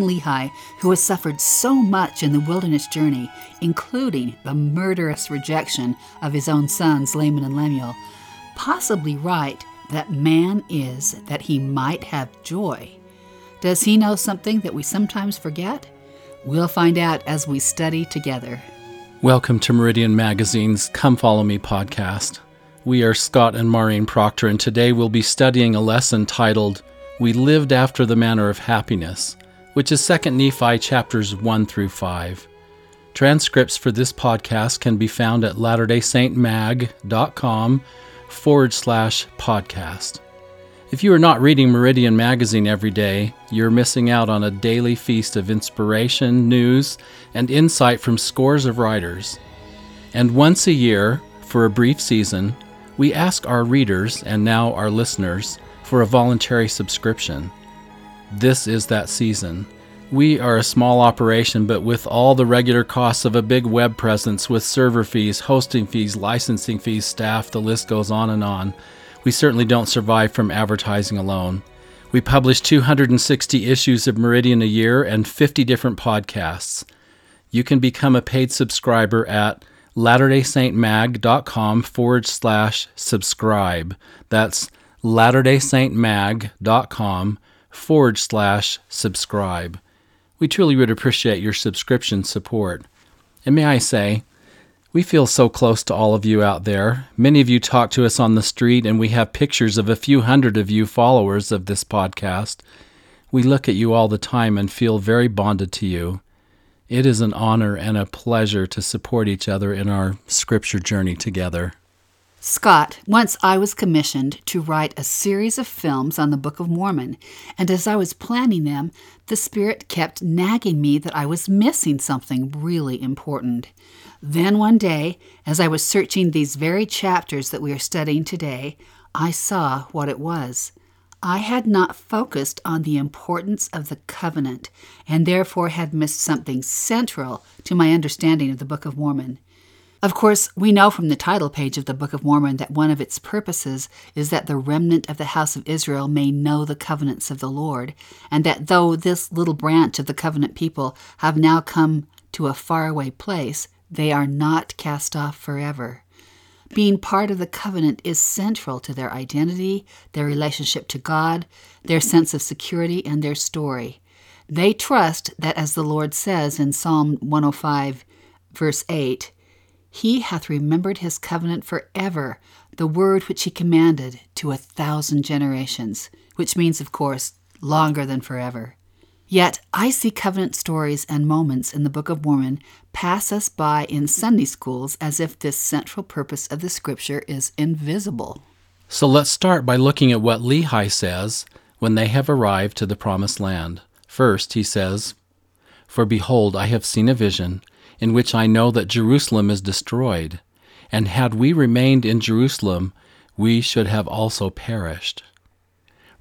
can Lehi, who has suffered so much in the wilderness journey, including the murderous rejection of his own sons, Laman and Lemuel, possibly write that man is that he might have joy? Does he know something that we sometimes forget? We'll find out as we study together. Welcome to Meridian Magazine's Come Follow Me podcast. We are Scott and Maureen Proctor, and today we'll be studying a lesson titled We Lived After the Manner of Happiness, which is 2 Nephi chapters 1 through 5. Transcripts for this podcast can be found at latterdaysaintmag.com forward slash podcast. If you are not reading Meridian Magazine every day, you're missing out on a daily feast of inspiration, news, and insight from scores of writers. And once a year, for a brief season, we ask our readers, and now our listeners, for a voluntary subscription. This is that season. We are a small operation, but with all the regular costs of a big web presence, with server fees, hosting fees, licensing fees, staff, the list goes on and on we certainly don't survive from advertising alone. We publish 260 issues of Meridian a year and 50 different podcasts. You can become a paid subscriber at latterdaysaintmag.com forward slash subscribe. That's latterdaysaintmag.com forward slash subscribe. We truly would appreciate your subscription support. And may I say, we feel so close to all of you out there. Many of you talk to us on the street, and we have pictures of a few hundred of you followers of this podcast. We look at you all the time and feel very bonded to you. It is an honor and a pleasure to support each other in our scripture journey together. Scott, once I was commissioned to write a series of films on the Book of Mormon, and as I was planning them, the Spirit kept nagging me that I was missing something really important. Then one day, as I was searching these very chapters that we are studying today, I saw what it was. I had not focused on the importance of the covenant, and therefore had missed something central to my understanding of the Book of Mormon. Of course, we know from the title page of the Book of Mormon that one of its purposes is that the remnant of the house of Israel may know the covenants of the Lord, and that though this little branch of the covenant people have now come to a faraway place, they are not cast off forever. Being part of the covenant is central to their identity, their relationship to God, their sense of security, and their story. They trust that, as the Lord says in Psalm 105, verse 8, He hath remembered his covenant forever, the word which he commanded to a thousand generations, which means, of course, longer than forever. Yet I see covenant stories and moments in the Book of Mormon pass us by in Sunday schools as if this central purpose of the scripture is invisible. So let's start by looking at what Lehi says when they have arrived to the promised land. First, he says, For behold, I have seen a vision, in which I know that Jerusalem is destroyed, and had we remained in Jerusalem, we should have also perished.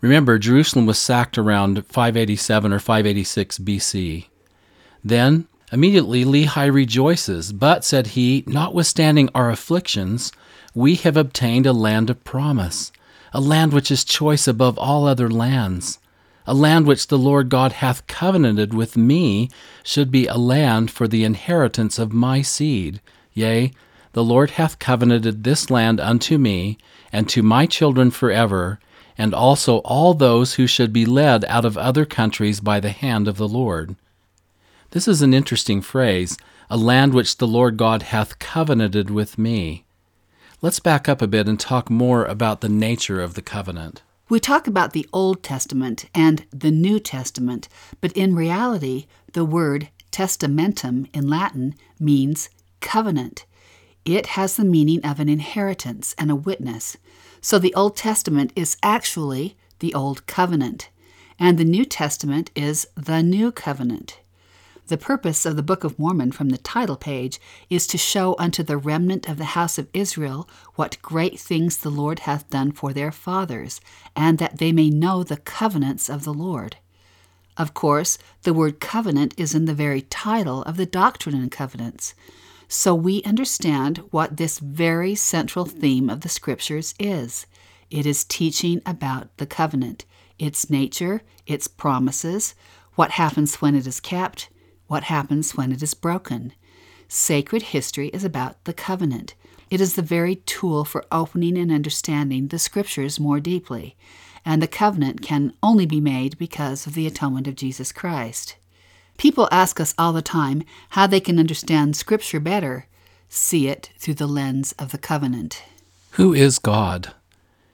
Remember, Jerusalem was sacked around 587 or 586 BC. Then, immediately, Lehi rejoices, but, said he, notwithstanding our afflictions, we have obtained a land of promise, a land which is choice above all other lands. A land which the Lord God hath covenanted with me should be a land for the inheritance of my seed. Yea, the Lord hath covenanted this land unto me, and to my children forever, and also all those who should be led out of other countries by the hand of the Lord. This is an interesting phrase, a land which the Lord God hath covenanted with me. Let's back up a bit and talk more about the nature of the covenant. We talk about the Old Testament and the New Testament, but in reality, the word testamentum in Latin means covenant. It has the meaning of an inheritance and a witness. So the Old Testament is actually the Old Covenant, and the New Testament is the New Covenant. The purpose of the Book of Mormon from the title page is to show unto the remnant of the house of Israel what great things the Lord hath done for their fathers, and that they may know the covenants of the Lord. Of course, the word covenant is in the very title of the Doctrine and Covenants so we understand what this very central theme of the Scriptures is. It is teaching about the covenant, its nature, its promises, what happens when it is kept, what happens when it is broken. Sacred history is about the covenant. It is the very tool for opening and understanding the Scriptures more deeply, and the covenant can only be made because of the atonement of Jesus Christ. People ask us all the time how they can understand Scripture better. See it through the lens of the covenant. Who is God?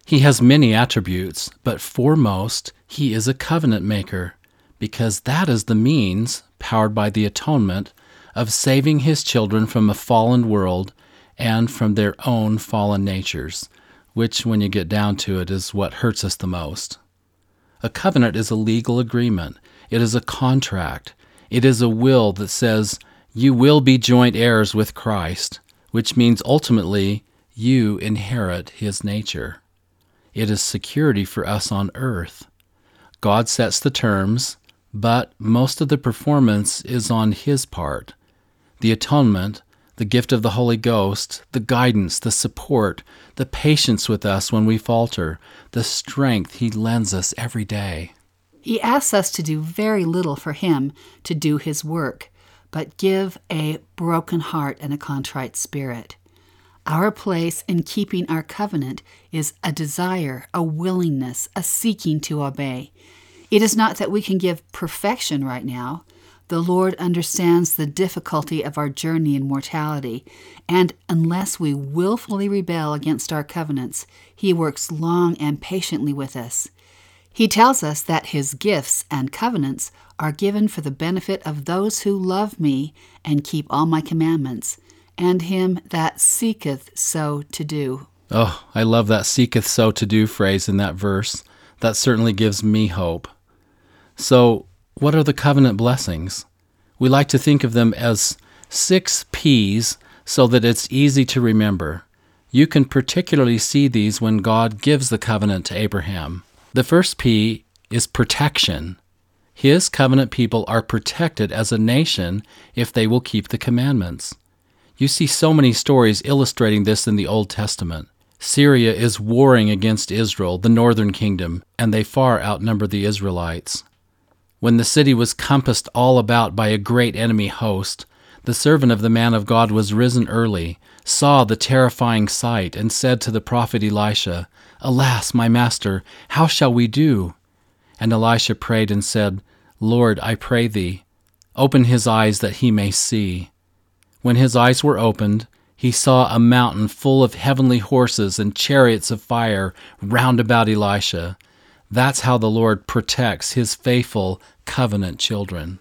He has many attributes, but foremost, he is a covenant maker, because that is the means, powered by the atonement, of saving his children from a fallen world and from their own fallen natures, which, when you get down to it, is what hurts us the most. A covenant is a legal agreement, it is a contract, it is a will that says, You will be joint heirs with Christ, which means ultimately you inherit his nature. It is security for us on earth. God sets the terms, but most of the performance is on his part. The atonement, the gift of the Holy Ghost, the guidance, the support, the patience with us when we falter, the strength He lends us every day. He asks us to do very little for Him to do His work, but give a broken heart and a contrite spirit. Our place in keeping our covenant is a desire, a willingness, a seeking to obey. It is not that we can give perfection right now. The Lord understands the difficulty of our journey in mortality, and unless we wilfully rebel against our covenants, He works long and patiently with us. He tells us that His gifts and covenants are given for the benefit of those who love me and keep all my commandments, and him that seeketh so to do. Oh, I love that seeketh so to do phrase in that verse. That certainly gives me hope. So, what are the covenant blessings? We like to think of them as six P's so that it's easy to remember. You can particularly see these when God gives the covenant to Abraham. The first P is protection. His covenant people are protected as a nation if they will keep the commandments. You see so many stories illustrating this in the Old Testament. Syria is warring against Israel, the northern kingdom, and they far outnumber the Israelites. When the city was compassed all about by a great enemy host, the servant of the man of God was risen early, saw the terrifying sight, and said to the prophet Elisha, Alas, my master, how shall we do? And Elisha prayed and said, Lord, I pray thee, open his eyes that he may see. When his eyes were opened, he saw a mountain full of heavenly horses and chariots of fire round about Elisha. That's how the Lord protects his faithful covenant children.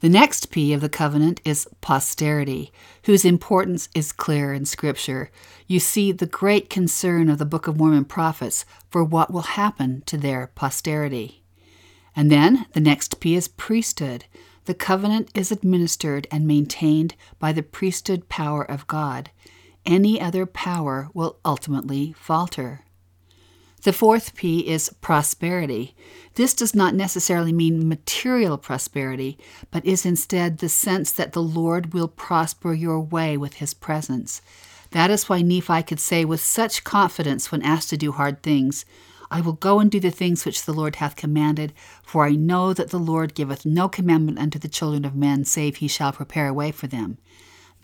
The next P of the covenant is posterity, whose importance is clear in Scripture. You see the great concern of the Book of Mormon prophets for what will happen to their posterity. And then the next P is priesthood. The covenant is administered and maintained by the priesthood power of God. Any other power will ultimately falter. The fourth P is prosperity. This does not necessarily mean material prosperity, but is instead the sense that the Lord will prosper your way with his presence. That is why Nephi could say with such confidence when asked to do hard things, I will go and do the things which the Lord hath commanded, for I know that the Lord giveth no commandment unto the children of men, save he shall prepare a way for them.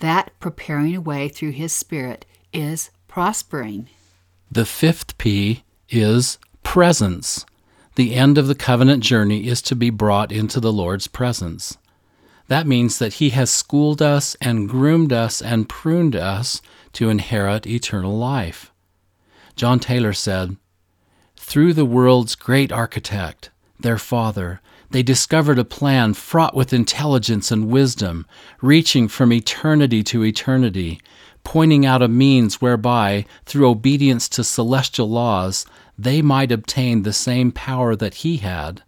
That preparing a way through his Spirit is prospering. The fifth P is presence. The end of the covenant journey is to be brought into the Lord's presence. That means that He has schooled us and groomed us and pruned us to inherit eternal life. John Taylor said, Through the world's great architect, their Father, they discovered a plan fraught with intelligence and wisdom, reaching from eternity to eternity, pointing out a means whereby, through obedience to celestial laws, they might obtain the same power that he had,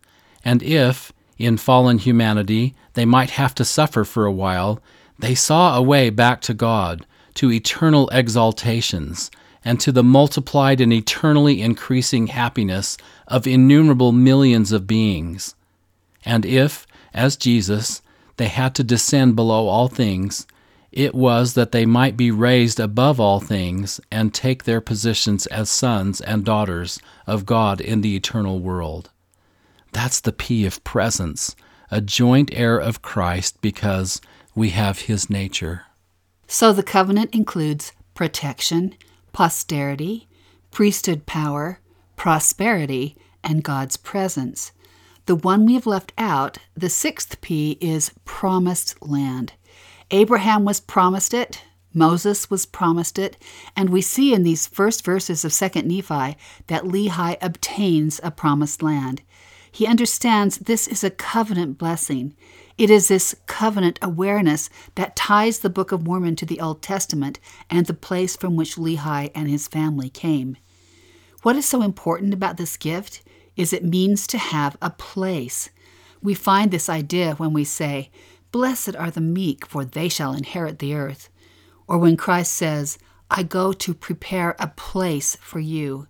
and if, in fallen humanity, they might have to suffer for a while, they saw a way back to God, to eternal exaltations, and to the multiplied and eternally increasing happiness of innumerable millions of beings. And if, as Jesus, they had to descend below all things, it was that they might be raised above all things and take their positions as sons and daughters of God in the eternal world. That's the P of presence, a joint heir of Christ because we have his nature. So the covenant includes protection, posterity, priesthood power, prosperity, and God's presence. The one we have left out, the sixth P, is promised land. Abraham was promised it, Moses was promised it, and we see in these first verses of 2nd Nephi that Lehi obtains a promised land. He understands this is a covenant blessing. It is this covenant awareness that ties the Book of Mormon to the Old Testament and the place from which Lehi and his family came. What is so important about this gift is it means to have a place. We find this idea when we say, Blessed are the meek, for they shall inherit the earth. Or when Christ says, I go to prepare a place for you.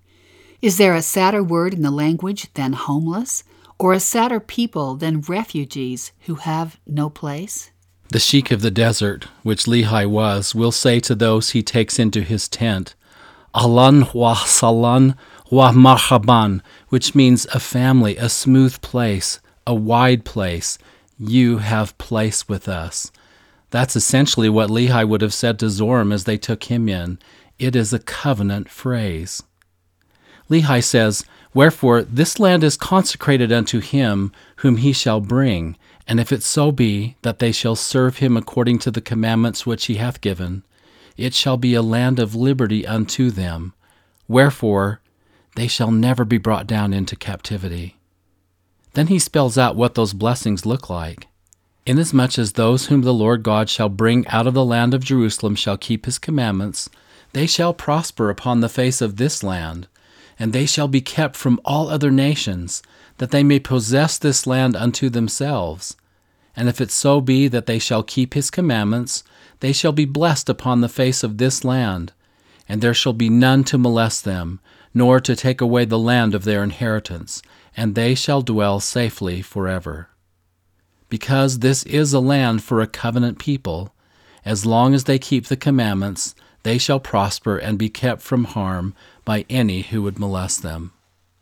Is there a sadder word in the language than homeless? Or a sadder people than refugees who have no place? The sheik of the desert, which Lehi was, will say to those he takes into his tent, Ahlan wa sahlan wa marhaban, which means a family, a smooth place, a wide place. You have place with us. That's essentially what Lehi would have said to Zoram as they took him in. It is a covenant phrase. Lehi says, Wherefore this land is consecrated unto him whom he shall bring, and if it so be that they shall serve him according to the commandments which he hath given, it shall be a land of liberty unto them. Wherefore they shall never be brought down into captivity. Then he spells out what those blessings look like. Inasmuch as those whom the Lord God shall bring out of the land of Jerusalem shall keep his commandments, they shall prosper upon the face of this land, and they shall be kept from all other nations, that they may possess this land unto themselves. And if it so be that they shall keep his commandments, they shall be blessed upon the face of this land, and there shall be none to molest them, nor to take away the land of their inheritance, and they shall dwell safely forever. Because this is a land for a covenant people, as long as they keep the commandments, they shall prosper and be kept from harm by any who would molest them.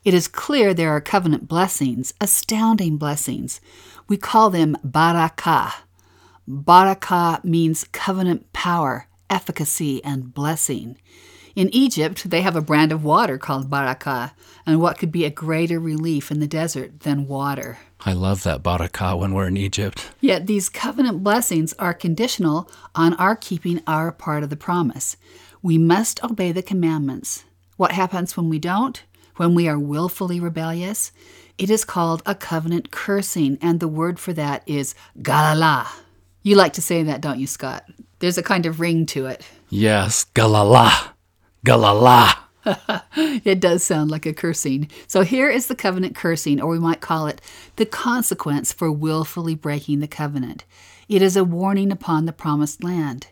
It is clear there are covenant blessings, astounding blessings. We call them barakah. Barakah means covenant power, efficacy, and blessing. In Egypt, they have a brand of water called barakah, and what could be a greater relief in the desert than water? I love that barakah when we're in Egypt. Yet these covenant blessings are conditional on our keeping our part of the promise. We must obey the commandments. What happens when we don't? When we are willfully rebellious? It is called a covenant cursing, and the word for that is galala. You like to say that, don't you, Scott? There's a kind of ring to it. Yes, galala. Galala. it does sound like a cursing. So here is the covenant cursing, or we might call it the consequence for willfully breaking the covenant. It is a warning upon the promised land.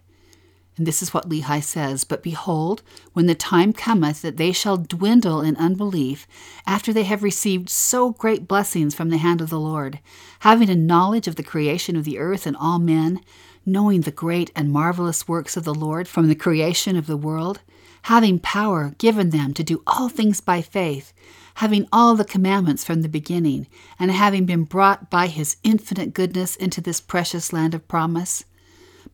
And this is what Lehi says But behold, when the time cometh that they shall dwindle in unbelief, after they have received so great blessings from the hand of the Lord, having a knowledge of the creation of the earth and all men, knowing the great and marvelous works of the Lord from the creation of the world, having power given them to do all things by faith, having all the commandments from the beginning, and having been brought by his infinite goodness into this precious land of promise.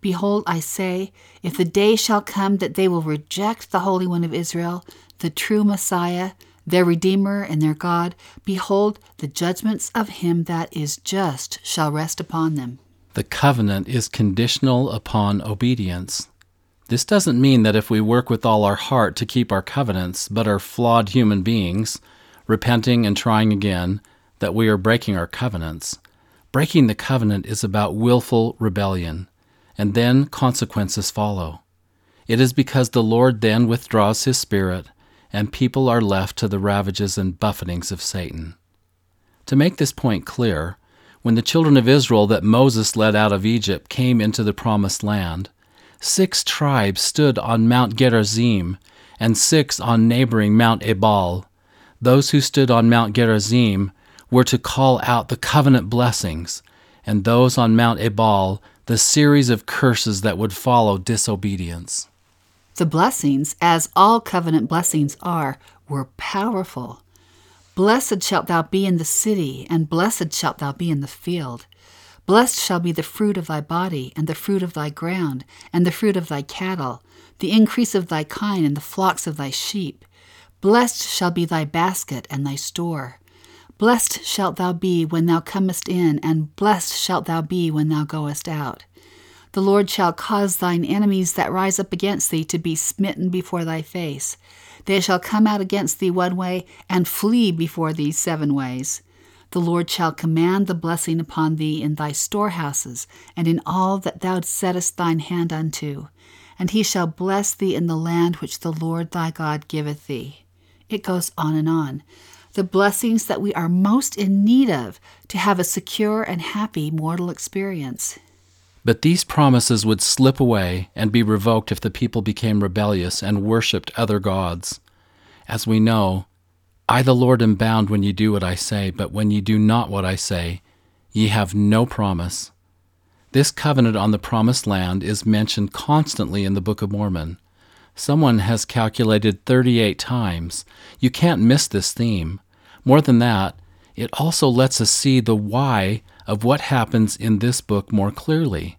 Behold, I say, if the day shall come that they will reject the Holy One of Israel, the true Messiah, their Redeemer and their God, behold, the judgments of him that is just shall rest upon them. The covenant is conditional upon obedience. This doesn't mean that if we work with all our heart to keep our covenants, but are flawed human beings, repenting and trying again, that we are breaking our covenants. Breaking the covenant is about willful rebellion, and then consequences follow. It is because the Lord then withdraws his spirit, and people are left to the ravages and buffetings of Satan. To make this point clear, when the children of Israel that Moses led out of Egypt came into the promised land, six tribes stood on Mount Gerizim, and six on neighboring Mount Ebal. Those who stood on Mount Gerizim were to call out the covenant blessings, and those on Mount Ebal the series of curses that would follow disobedience. The blessings, as all covenant blessings are, were powerful. Blessed shalt thou be in the city, and blessed shalt thou be in the field. Blessed shall be the fruit of thy body, and the fruit of thy ground, and the fruit of thy cattle, the increase of thy kine, and the flocks of thy sheep. Blessed shall be thy basket and thy store. Blessed shalt thou be when thou comest in, and blessed shalt thou be when thou goest out. The Lord shall cause thine enemies that rise up against thee to be smitten before thy face. They shall come out against thee one way, and flee before thee seven ways. The Lord shall command the blessing upon thee in thy storehouses, and in all that thou settest thine hand unto. And he shall bless thee in the land which the Lord thy God giveth thee. It goes on and on the blessings that we are most in need of to have a secure and happy mortal experience. But these promises would slip away and be revoked if the people became rebellious and worshipped other gods. As we know, I, the Lord, am bound when ye do what I say, but when ye do not what I say, ye have no promise. This covenant on the promised land is mentioned constantly in the Book of Mormon. Someone has calculated 38 times. You can't miss this theme. More than that, it also lets us see the why of what happens in this book more clearly.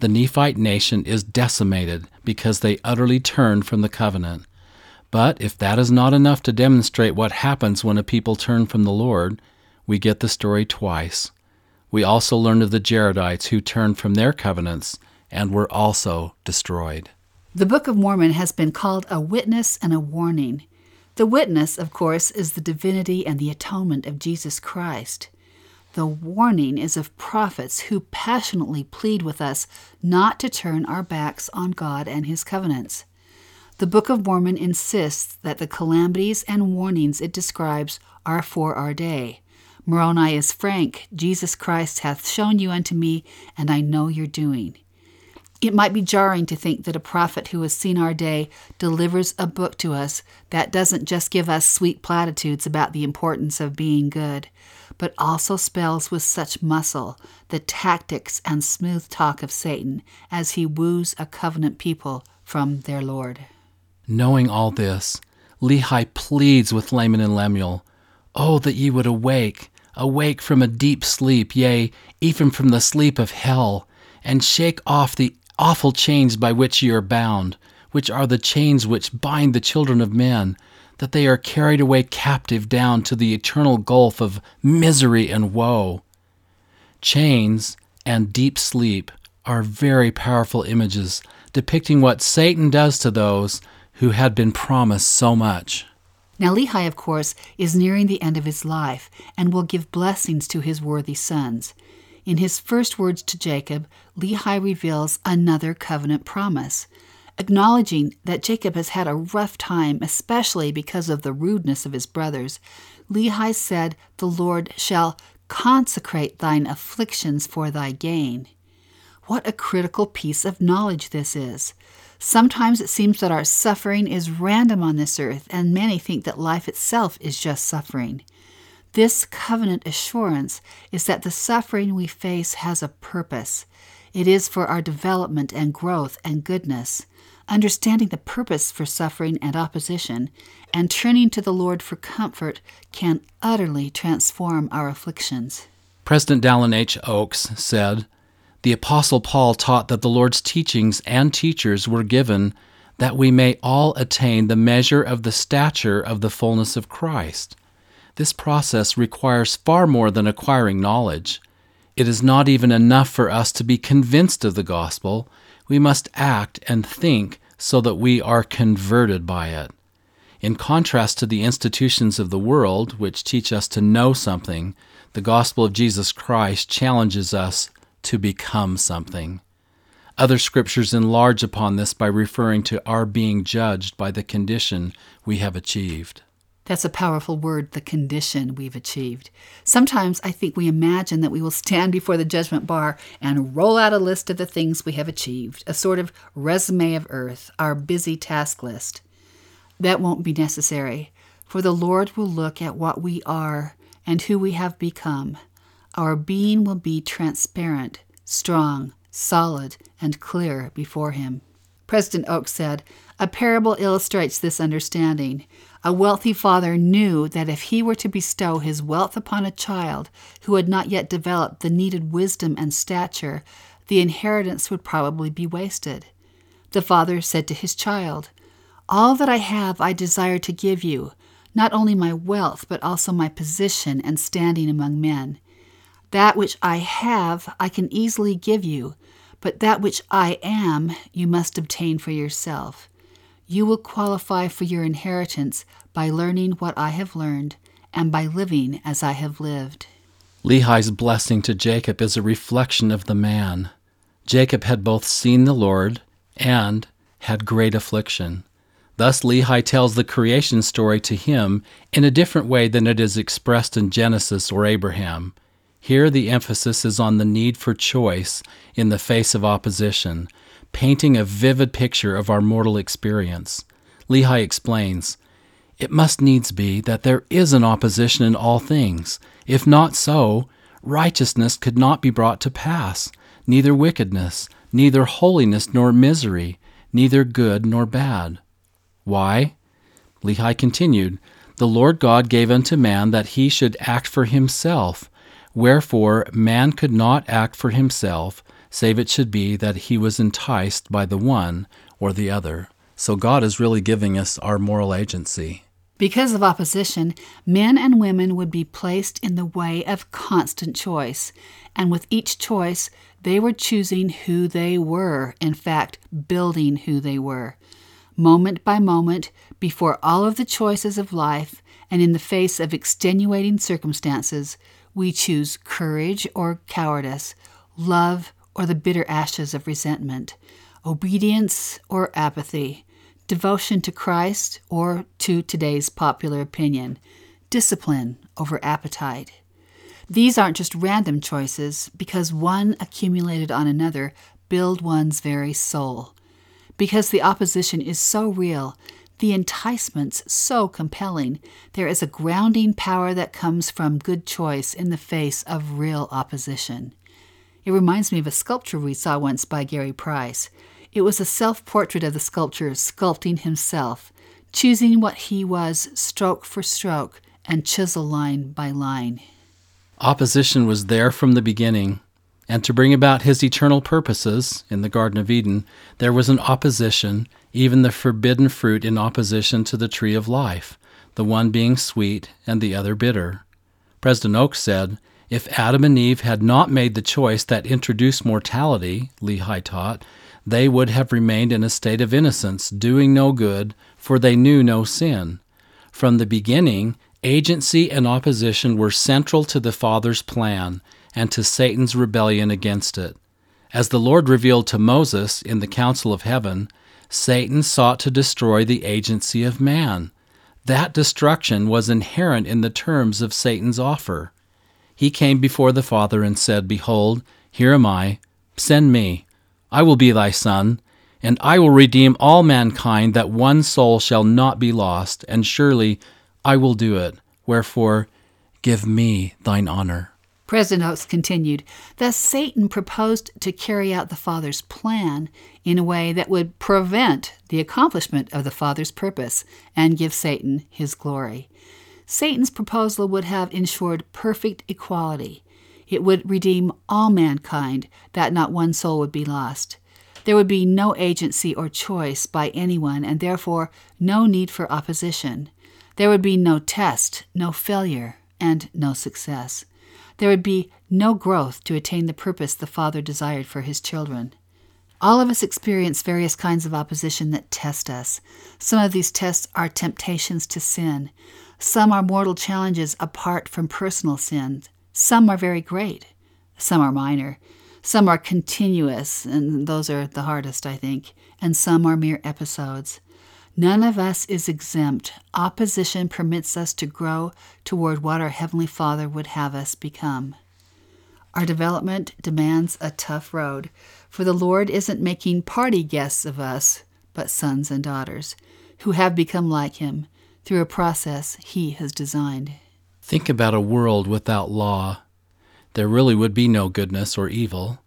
The Nephite nation is decimated because they utterly turned from the covenant. But if that is not enough to demonstrate what happens when a people turn from the Lord, we get the story twice. We also learn of the Jaredites who turned from their covenants and were also destroyed. The Book of Mormon has been called a witness and a warning. The witness, of course, is the divinity and the atonement of Jesus Christ. The warning is of prophets who passionately plead with us not to turn our backs on God and His covenants. The Book of Mormon insists that the calamities and warnings it describes are for our day. Moroni is frank Jesus Christ hath shown you unto me, and I know your doing. It might be jarring to think that a prophet who has seen our day delivers a book to us that doesn't just give us sweet platitudes about the importance of being good, but also spells with such muscle the tactics and smooth talk of Satan as he woos a covenant people from their Lord. Knowing all this, Lehi pleads with Laman and Lemuel, Oh, that ye would awake, awake from a deep sleep, yea, even from the sleep of hell, and shake off the awful chains by which ye are bound, which are the chains which bind the children of men, that they are carried away captive down to the eternal gulf of misery and woe. Chains and deep sleep are very powerful images depicting what Satan does to those who had been promised so much. Now, Lehi, of course, is nearing the end of his life and will give blessings to his worthy sons. In his first words to Jacob, Lehi reveals another covenant promise, acknowledging that Jacob has had a rough time, especially because of the rudeness of his brothers. Lehi said, The Lord shall consecrate thine afflictions for thy gain. What a critical piece of knowledge this is. Sometimes it seems that our suffering is random on this earth, and many think that life itself is just suffering. This covenant assurance is that the suffering we face has a purpose. It is for our development and growth and goodness. Understanding the purpose for suffering and opposition and turning to the Lord for comfort can utterly transform our afflictions. President Dallin H. Oaks said, The Apostle Paul taught that the Lord's teachings and teachers were given that we may all attain the measure of the stature of the fullness of Christ. This process requires far more than acquiring knowledge. It is not even enough for us to be convinced of the gospel. We must act and think so that we are converted by it. In contrast to the institutions of the world, which teach us to know something, the gospel of Jesus Christ challenges us to become something. Other scriptures enlarge upon this by referring to our being judged by the condition we have achieved. That's a powerful word, the condition we've achieved. Sometimes I think we imagine that we will stand before the judgment bar and roll out a list of the things we have achieved, a sort of resume of earth, our busy task list. That won't be necessary, for the Lord will look at what we are and who we have become. Our being will be transparent, strong, solid, and clear before Him. President Oaks said, A parable illustrates this understanding. A wealthy father knew that if he were to bestow his wealth upon a child who had not yet developed the needed wisdom and stature, the inheritance would probably be wasted. The father said to his child, All that I have I desire to give you, not only my wealth, but also my position and standing among men. That which I have I can easily give you, but that which I am you must obtain for yourself. You will qualify for your inheritance by learning what I have learned and by living as I have lived. Lehi's blessing to Jacob is a reflection of the man. Jacob had both seen the Lord and had great affliction. Thus, Lehi tells the creation story to him in a different way than it is expressed in Genesis or Abraham. Here, the emphasis is on the need for choice in the face of opposition, painting a vivid picture of our mortal experience. Lehi explains It must needs be that there is an opposition in all things. If not so, righteousness could not be brought to pass, neither wickedness, neither holiness nor misery, neither good nor bad. Why? Lehi continued The Lord God gave unto man that he should act for himself Wherefore man could not act for himself, save it should be that he was enticed by the one or the other. So God is really giving us our moral agency. Because of opposition, men and women would be placed in the way of constant choice, and with each choice, they were choosing who they were, in fact, building who they were. Moment by moment, before all of the choices of life, and in the face of extenuating circumstances, we choose courage or cowardice, love or the bitter ashes of resentment, obedience or apathy, devotion to Christ or to today's popular opinion, discipline over appetite. These aren't just random choices, because one accumulated on another build one's very soul. Because the opposition is so real, the enticements so compelling. There is a grounding power that comes from good choice in the face of real opposition. It reminds me of a sculpture we saw once by Gary Price. It was a self portrait of the sculptor sculpting himself, choosing what he was stroke for stroke and chisel line by line. Opposition was there from the beginning, and to bring about his eternal purposes in the Garden of Eden, there was an opposition even the forbidden fruit in opposition to the tree of life, the one being sweet and the other bitter. President Oaks said, If Adam and Eve had not made the choice that introduced mortality, Lehi taught, they would have remained in a state of innocence, doing no good, for they knew no sin. From the beginning, agency and opposition were central to the Father's plan and to Satan's rebellion against it. As the Lord revealed to Moses in the council of heaven, Satan sought to destroy the agency of man. That destruction was inherent in the terms of Satan's offer. He came before the Father and said, Behold, here am I, send me. I will be thy son, and I will redeem all mankind, that one soul shall not be lost, and surely I will do it. Wherefore, give me thine honor. President Oaks continued Thus, Satan proposed to carry out the Father's plan in a way that would prevent the accomplishment of the Father's purpose and give Satan his glory. Satan's proposal would have ensured perfect equality. It would redeem all mankind, that not one soul would be lost. There would be no agency or choice by anyone, and therefore no need for opposition. There would be no test, no failure, and no success there would be no growth to attain the purpose the Father desired for his children. All of us experience various kinds of opposition that test us. Some of these tests are temptations to sin. Some are mortal challenges apart from personal sin. Some are very great. Some are minor. Some are continuous, and those are the hardest, I think. And some are mere episodes. None of us is exempt. Opposition permits us to grow toward what our Heavenly Father would have us become. Our development demands a tough road, for the Lord isn't making party guests of us, but sons and daughters who have become like Him through a process He has designed. Think about a world without law. There really would be no goodness or evil.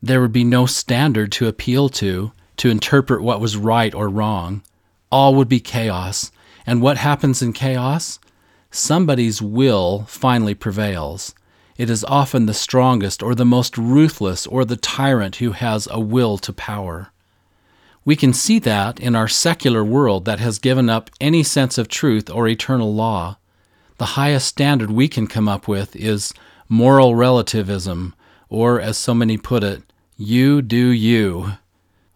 There would be no standard to appeal to to interpret what was right or wrong. All would be chaos. And what happens in chaos? Somebody's will finally prevails. It is often the strongest or the most ruthless or the tyrant who has a will to power. We can see that in our secular world that has given up any sense of truth or eternal law. The highest standard we can come up with is moral relativism, or as so many put it, you do you.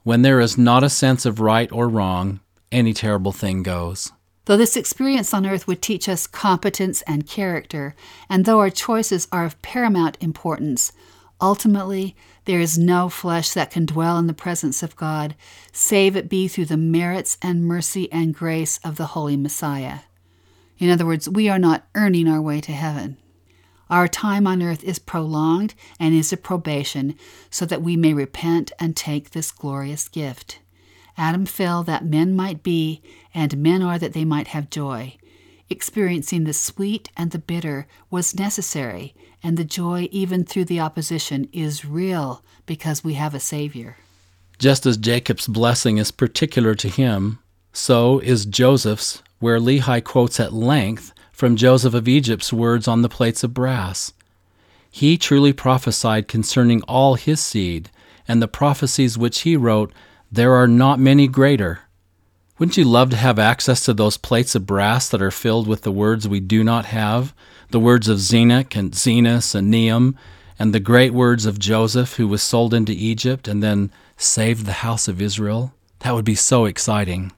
When there is not a sense of right or wrong, any terrible thing goes. Though this experience on earth would teach us competence and character, and though our choices are of paramount importance, ultimately there is no flesh that can dwell in the presence of God, save it be through the merits and mercy and grace of the Holy Messiah. In other words, we are not earning our way to heaven. Our time on earth is prolonged and is a probation, so that we may repent and take this glorious gift. Adam fell that men might be, and men are that they might have joy. Experiencing the sweet and the bitter was necessary, and the joy, even through the opposition, is real because we have a Savior. Just as Jacob's blessing is particular to him, so is Joseph's, where Lehi quotes at length from Joseph of Egypt's words on the plates of brass. He truly prophesied concerning all his seed, and the prophecies which he wrote there are not many greater. Wouldn't you love to have access to those plates of brass that are filled with the words we do not have, the words of Zenock and Zenos and Neum, and the great words of Joseph, who was sold into Egypt and then saved the house of Israel? That would be so exciting.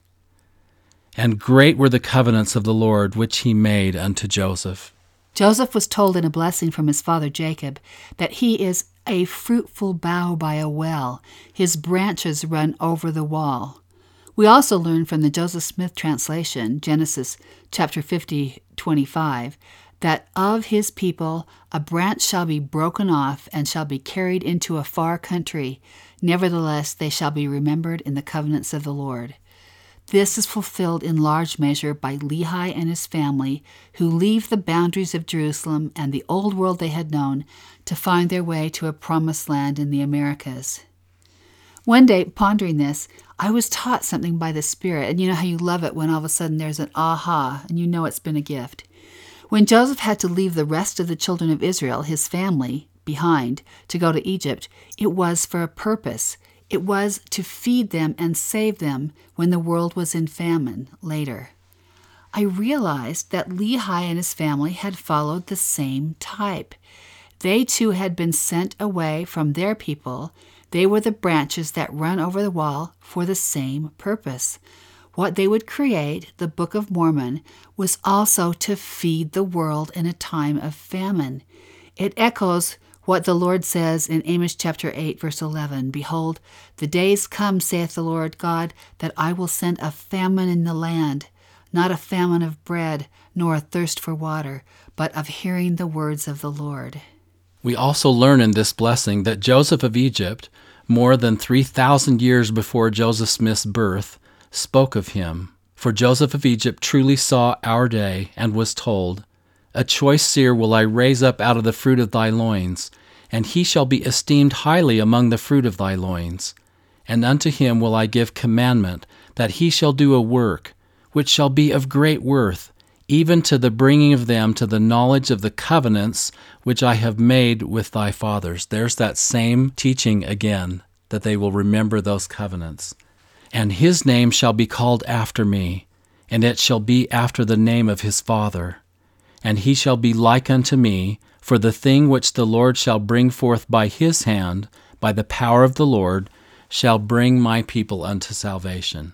And great were the covenants of the Lord which he made unto Joseph. Joseph was told in a blessing from his father Jacob that he is a fruitful bough by a well, his branches run over the wall. We also learn from the Joseph Smith translation, Genesis chapter 50, 25, that of his people a branch shall be broken off and shall be carried into a far country. Nevertheless, they shall be remembered in the covenants of the Lord. This is fulfilled in large measure by Lehi and his family, who leave the boundaries of Jerusalem and the old world they had known to find their way to a promised land in the Americas. One day, pondering this, I was taught something by the Spirit, and you know how you love it when all of a sudden there's an aha and you know it's been a gift. When Joseph had to leave the rest of the children of Israel, his family, behind to go to Egypt, it was for a purpose. It was to feed them and save them when the world was in famine later. I realized that Lehi and his family had followed the same type. They too had been sent away from their people. They were the branches that run over the wall for the same purpose. What they would create, the Book of Mormon, was also to feed the world in a time of famine. It echoes what the Lord says in Amos chapter 8, verse 11 Behold, the days come, saith the Lord God, that I will send a famine in the land, not a famine of bread, nor a thirst for water, but of hearing the words of the Lord. We also learn in this blessing that Joseph of Egypt, more than 3,000 years before Joseph Smith's birth, spoke of him. For Joseph of Egypt truly saw our day and was told, a choice seer will I raise up out of the fruit of thy loins, and he shall be esteemed highly among the fruit of thy loins. And unto him will I give commandment that he shall do a work which shall be of great worth, even to the bringing of them to the knowledge of the covenants which I have made with thy fathers. There's that same teaching again, that they will remember those covenants. And his name shall be called after me, and it shall be after the name of his father and he shall be like unto me, for the thing which the Lord shall bring forth by his hand, by the power of the Lord, shall bring my people unto salvation.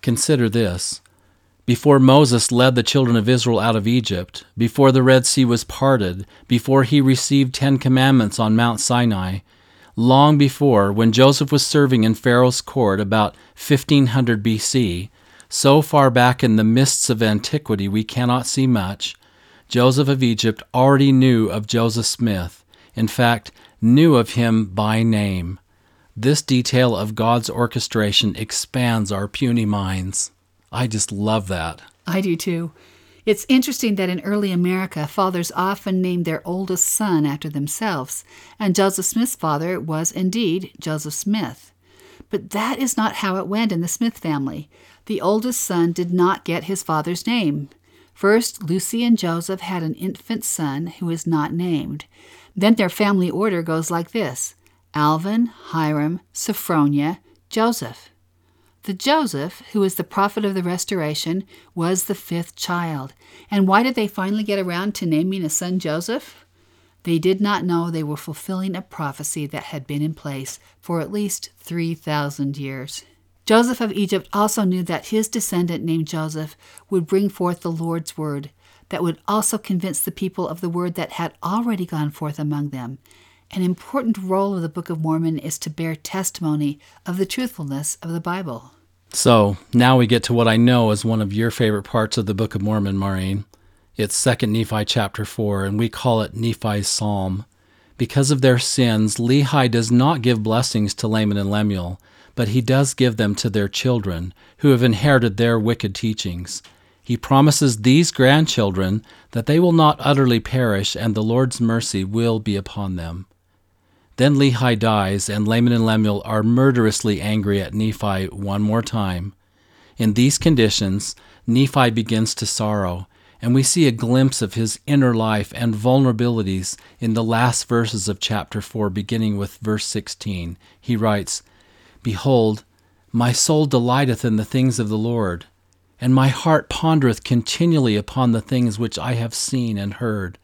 Consider this. Before Moses led the children of Israel out of Egypt, before the Red Sea was parted, before he received Ten Commandments on Mount Sinai, long before, when Joseph was serving in Pharaoh's court about 1500 BC, so far back in the mists of antiquity we cannot see much, Joseph of Egypt already knew of Joseph Smith, in fact, knew of him by name. This detail of God's orchestration expands our puny minds. I just love that. I do too. It's interesting that in early America, fathers often named their oldest son after themselves, and Joseph Smith's father was indeed Joseph Smith. But that is not how it went in the Smith family. The oldest son did not get his father's name. First, Lucy and Joseph had an infant son who is not named. Then their family order goes like this Alvin, Hiram, Sophronia, Joseph. The Joseph, who is the prophet of the restoration, was the fifth child. And why did they finally get around to naming a son Joseph? They did not know they were fulfilling a prophecy that had been in place for at least 3,000 years. Joseph of Egypt also knew that his descendant named Joseph would bring forth the Lord's word, that would also convince the people of the word that had already gone forth among them. An important role of the Book of Mormon is to bear testimony of the truthfulness of the Bible. So, now we get to what I know is one of your favorite parts of the Book of Mormon, Maurine. It's 2 Nephi chapter 4, and we call it Nephi's Psalm. Because of their sins, Lehi does not give blessings to Laman and Lemuel, but he does give them to their children, who have inherited their wicked teachings. He promises these grandchildren that they will not utterly perish, and the Lord's mercy will be upon them. Then Lehi dies, and Laman and Lemuel are murderously angry at Nephi one more time. In these conditions, Nephi begins to sorrow, and we see a glimpse of his inner life and vulnerabilities in the last verses of chapter 4, beginning with verse 16. He writes, Behold, my soul delighteth in the things of the Lord, and my heart pondereth continually upon the things which I have seen and heard.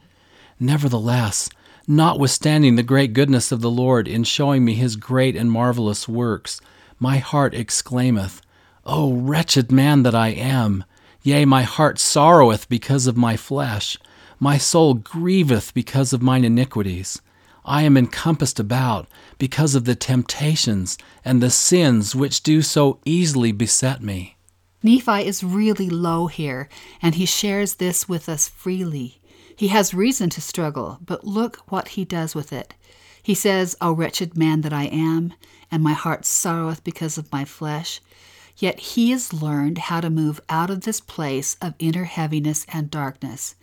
Nevertheless, notwithstanding the great goodness of the Lord in showing me his great and marvelous works, my heart exclaimeth, O wretched man that I am! Yea, my heart sorroweth because of my flesh. My soul grieveth because of mine iniquities. I am encompassed about because of the temptations and the sins which do so easily beset me. Nephi is really low here, and he shares this with us freely. He has reason to struggle, but look what he does with it. He says, O wretched man that I am, and my heart sorroweth because of my flesh. Yet he has learned how to move out of this place of inner heaviness and darkness.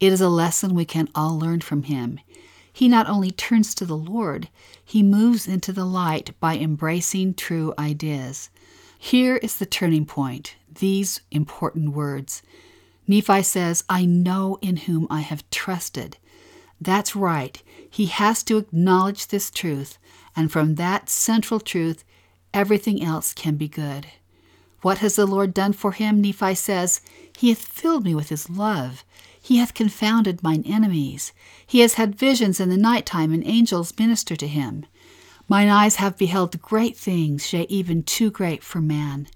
It is a lesson we can all learn from him. He not only turns to the Lord, he moves into the light by embracing true ideas. Here is the turning point, these important words. Nephi says, I know in whom I have trusted. That's right. He has to acknowledge this truth, and from that central truth, everything else can be good. What has the Lord done for him? Nephi says, He hath filled me with his love. He hath confounded mine enemies. He has had visions in the night time, and angels minister to him. Mine eyes have beheld great things, yea, even too great for man.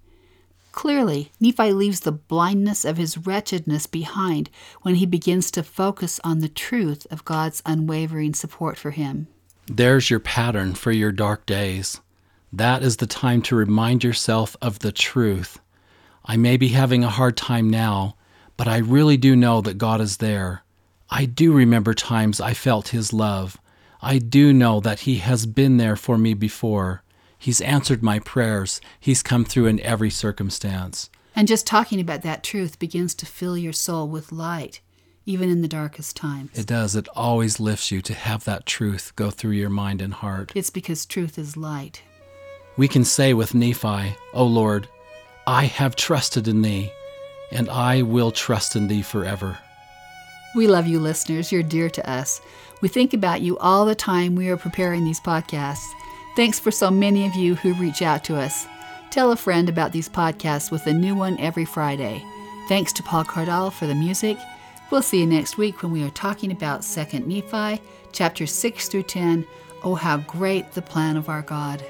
Clearly, Nephi leaves the blindness of his wretchedness behind when he begins to focus on the truth of God's unwavering support for him. There's your pattern for your dark days. That is the time to remind yourself of the truth. I may be having a hard time now, but I really do know that God is there. I do remember times I felt His love. I do know that He has been there for me before. He's answered my prayers. He's come through in every circumstance. And just talking about that truth begins to fill your soul with light, even in the darkest times. It does. It always lifts you to have that truth go through your mind and heart. It's because truth is light. We can say with Nephi, O Lord, I have trusted in Thee and I will trust in thee forever. We love you, listeners. You're dear to us. We think about you all the time we are preparing these podcasts. Thanks for so many of you who reach out to us. Tell a friend about these podcasts with a new one every Friday. Thanks to Paul Cardall for the music. We'll see you next week when we are talking about 2nd Nephi, chapters 6 through 10. Oh, how great the plan of our God!